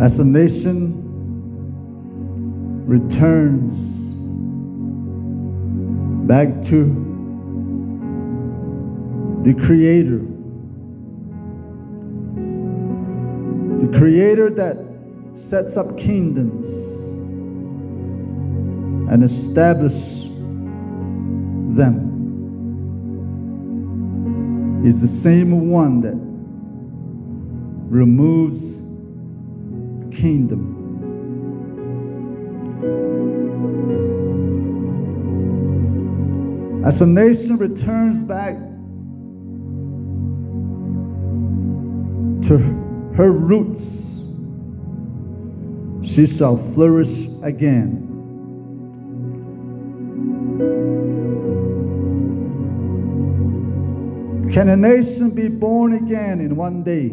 as the nation returns back to the Creator, the Creator that sets up kingdoms and establishes them is the same one that removes kingdom. As a nation returns back to her roots, she shall flourish again. Can a nation be born again in one day?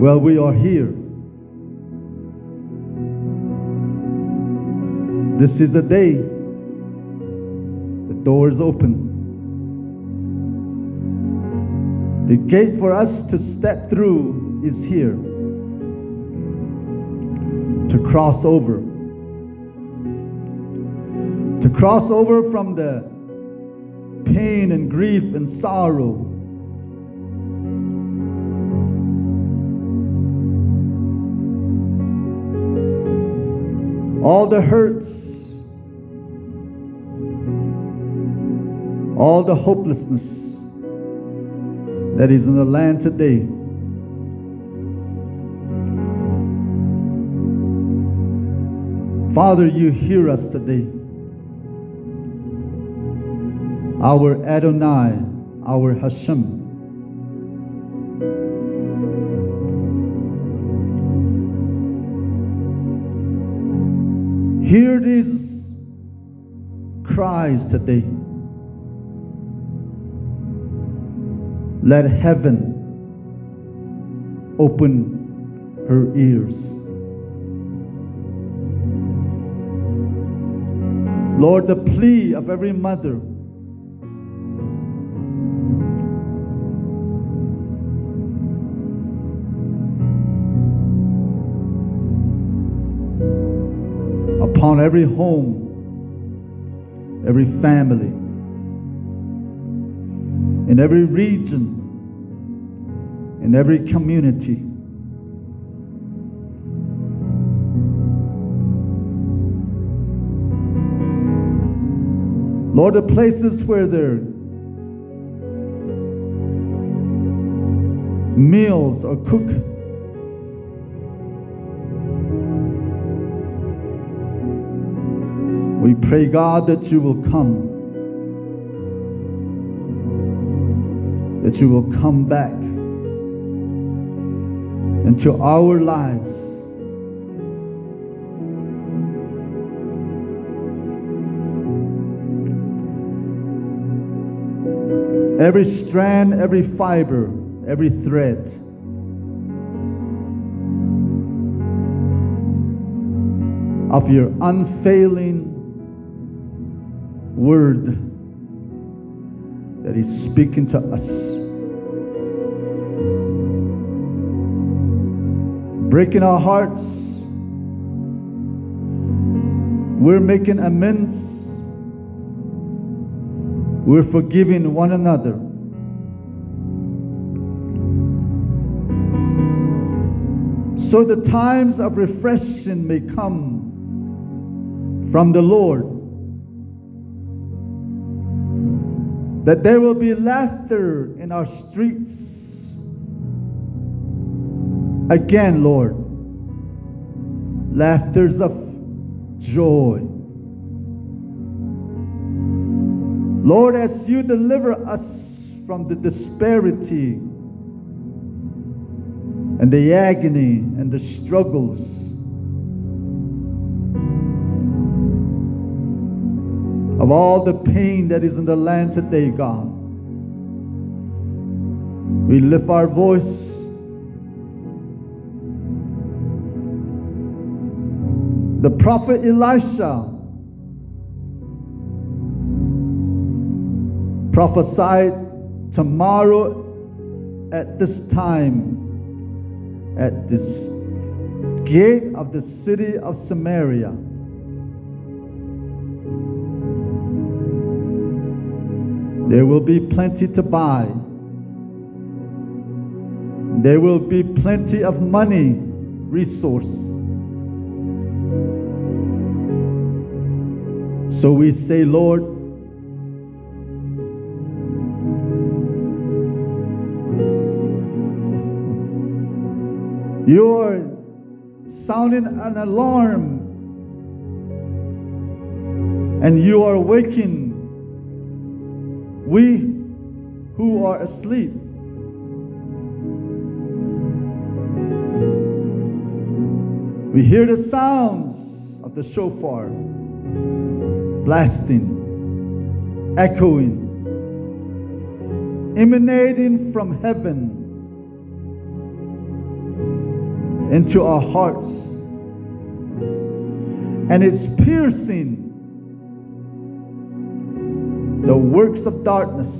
Well, we are here. This is the day. The door is open. The gate for us to step through is here. To cross over. To cross over from the pain and grief and sorrow all the hurts, all the hopelessness that is in the land today. Father, you hear us today. Our Adonai, our Hashem. Hear these cries today. Let heaven open her ears. Lord, the plea of every mother upon every home, every family, in every region, in every community. Lord, the places where their meals are cooked We pray, God, that you will come. That you will come back into our lives. Every strand, every fiber, every thread. Of your unfailing word speaking to us. Breaking our hearts. We're making amends. We're forgiving one another. So the times of refreshing may come from the Lord. That there will be laughter in our streets. Again, Lord, laughters of joy. Lord, as you deliver us from the disparity and the agony and the struggles of all the pain that is in the land today, God. We lift our voice. The prophet Elisha prophesied tomorrow at this time at this gate of the city of Samaria. There will be plenty to buy. There will be plenty of money, resource. So we say, Lord, you're sounding an alarm and you are waking we who are asleep. We hear the sounds of the shofar blasting, echoing, emanating from heaven into our hearts. And it's piercing the works of darkness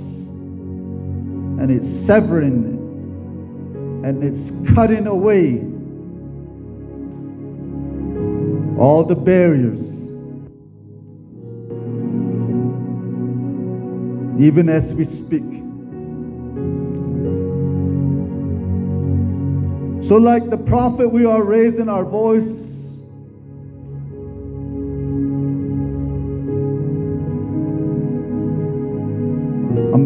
and it's severing and it's cutting away all the barriers. Even as we speak. So, like the prophet, we are raising our voice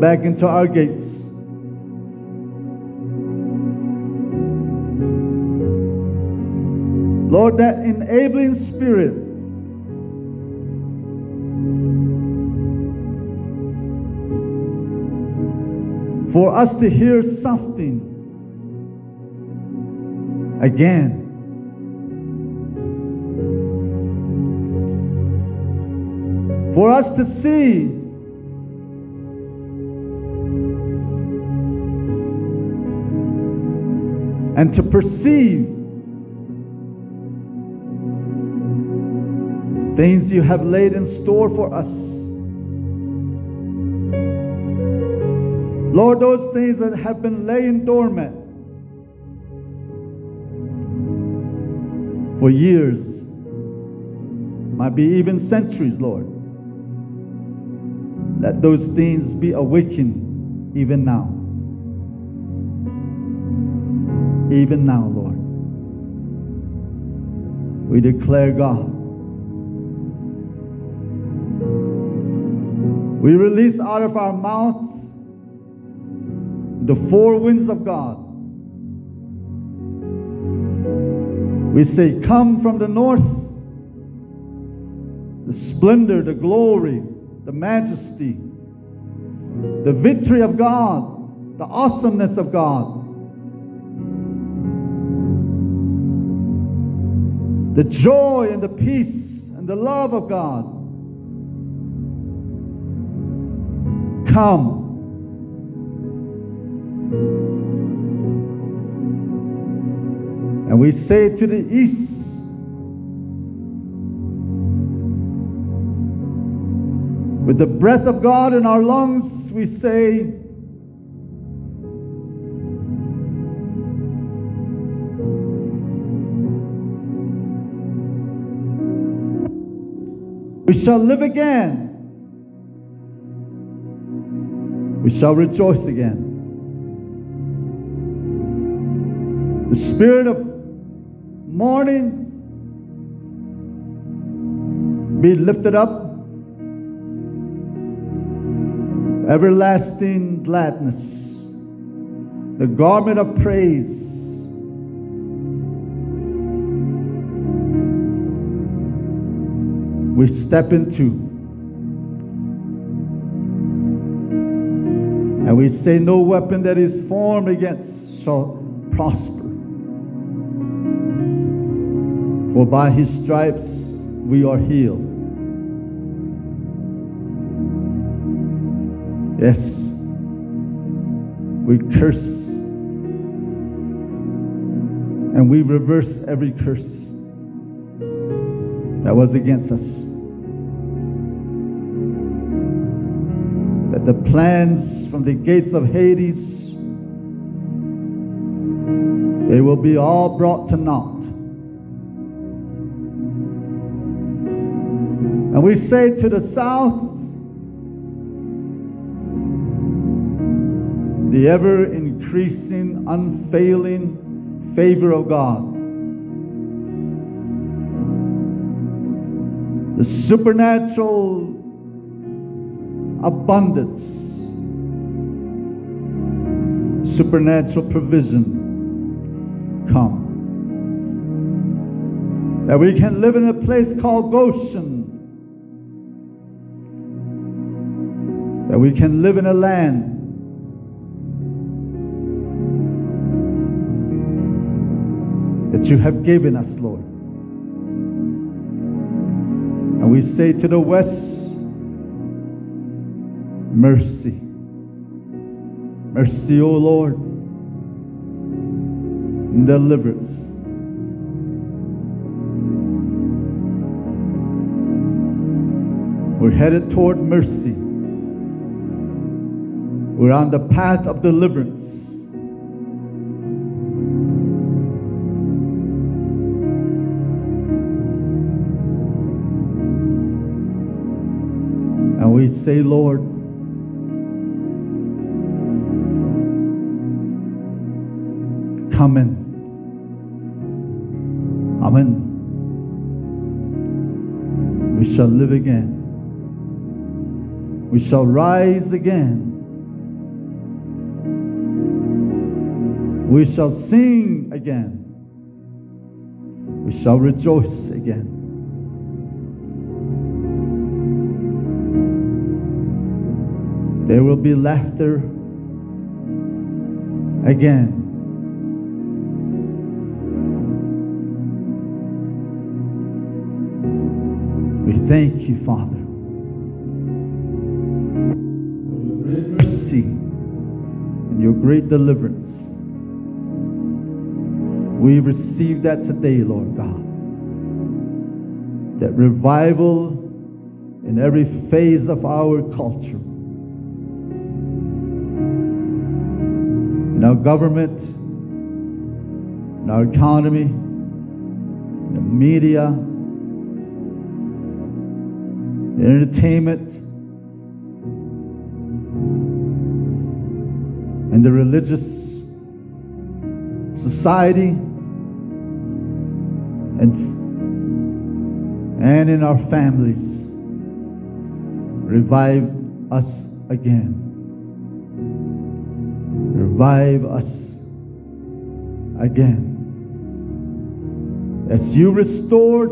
back into our gates. Lord, that enabling spirit for us to hear something again. For us to see and to perceive things you have laid in store for us. Lord, those things that have been laying dormant for years, might be even centuries, Lord. Let those things be awakened even now even now, Lord. We declare, God, we release out of our mouths the four winds of God. We say, Come from the north, the splendor, the glory, the majesty, the victory of God, the awesomeness of God. The joy and the peace and the love of God. Come. And we say to the east, with the breath of God in our lungs, we say, We shall live again. We shall rejoice again. The spirit of mourning be lifted up. Everlasting gladness. The garment of praise we step into. And we say, No weapon that is formed against shall prosper. For by his stripes we are healed. Yes, we curse and we reverse every curse that was against us. That the plans from the gates of Hades they will be all brought to naught. And we say to the south, the ever increasing, unfailing favor of God, the supernatural abundance, supernatural provision come. That we can live in a place called Goshen. That we can live in a land that you have given us, Lord. We say to the west, mercy. Mercy, O Lord deliverance. We're headed toward mercy. We're on the path of deliverance. And we say, Lord, come in. Amen. We shall live again. We shall rise again. We shall sing again. We shall rejoice again. There will be laughter again. We thank you, Father. For your great mercy and your great deliverance. We receive that today, Lord God. That revival in every phase of our culture. Our government, our economy, the media, entertainment, and the religious society and, and in our families. Revive us again. Revive us again. As you restored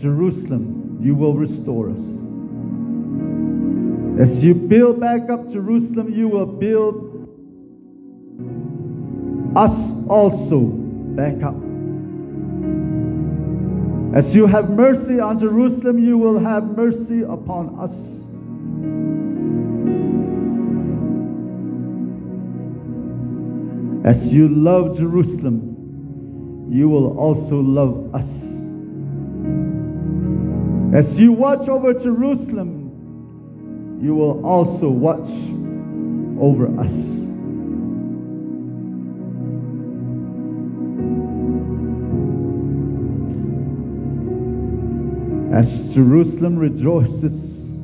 Jerusalem you will restore us. As you build back up Jerusalem, you will build us also back up. As you have mercy on Jerusalem, you will have mercy upon us. As you love Jerusalem, you will also love us. As you watch over Jerusalem, you will also watch over us. As Jerusalem rejoices,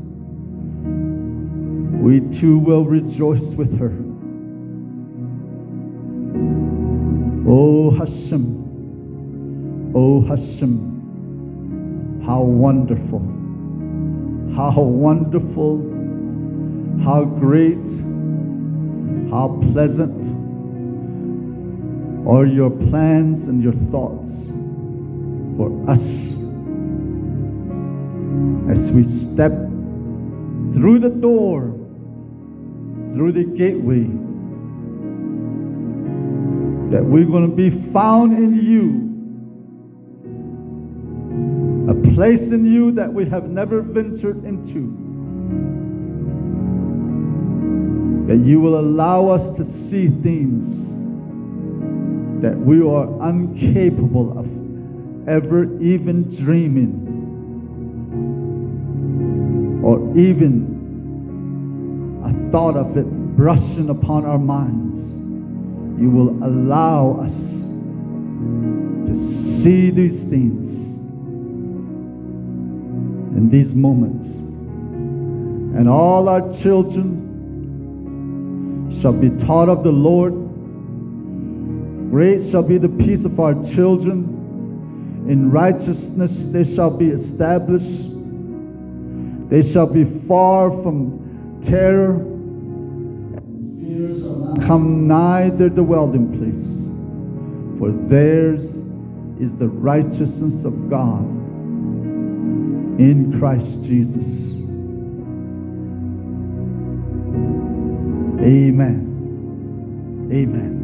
we too will rejoice with her. O Hashem, O Hashem. How wonderful. How wonderful. How great. How pleasant are your plans and your thoughts for us as we step through the door, through the gateway, that we're going to be found in you a place in you that we have never ventured into. that you will allow us to see things that we are incapable of ever even dreaming or even a thought of it brushing upon our minds. You will allow us to see these things in these moments. And all our children shall be taught of the Lord. Great shall be the peace of our children. In righteousness they shall be established. They shall be far from terror. Fear shall not come nigh their dwelling place. For theirs is the righteousness of God in Christ Jesus. Amen. Amen.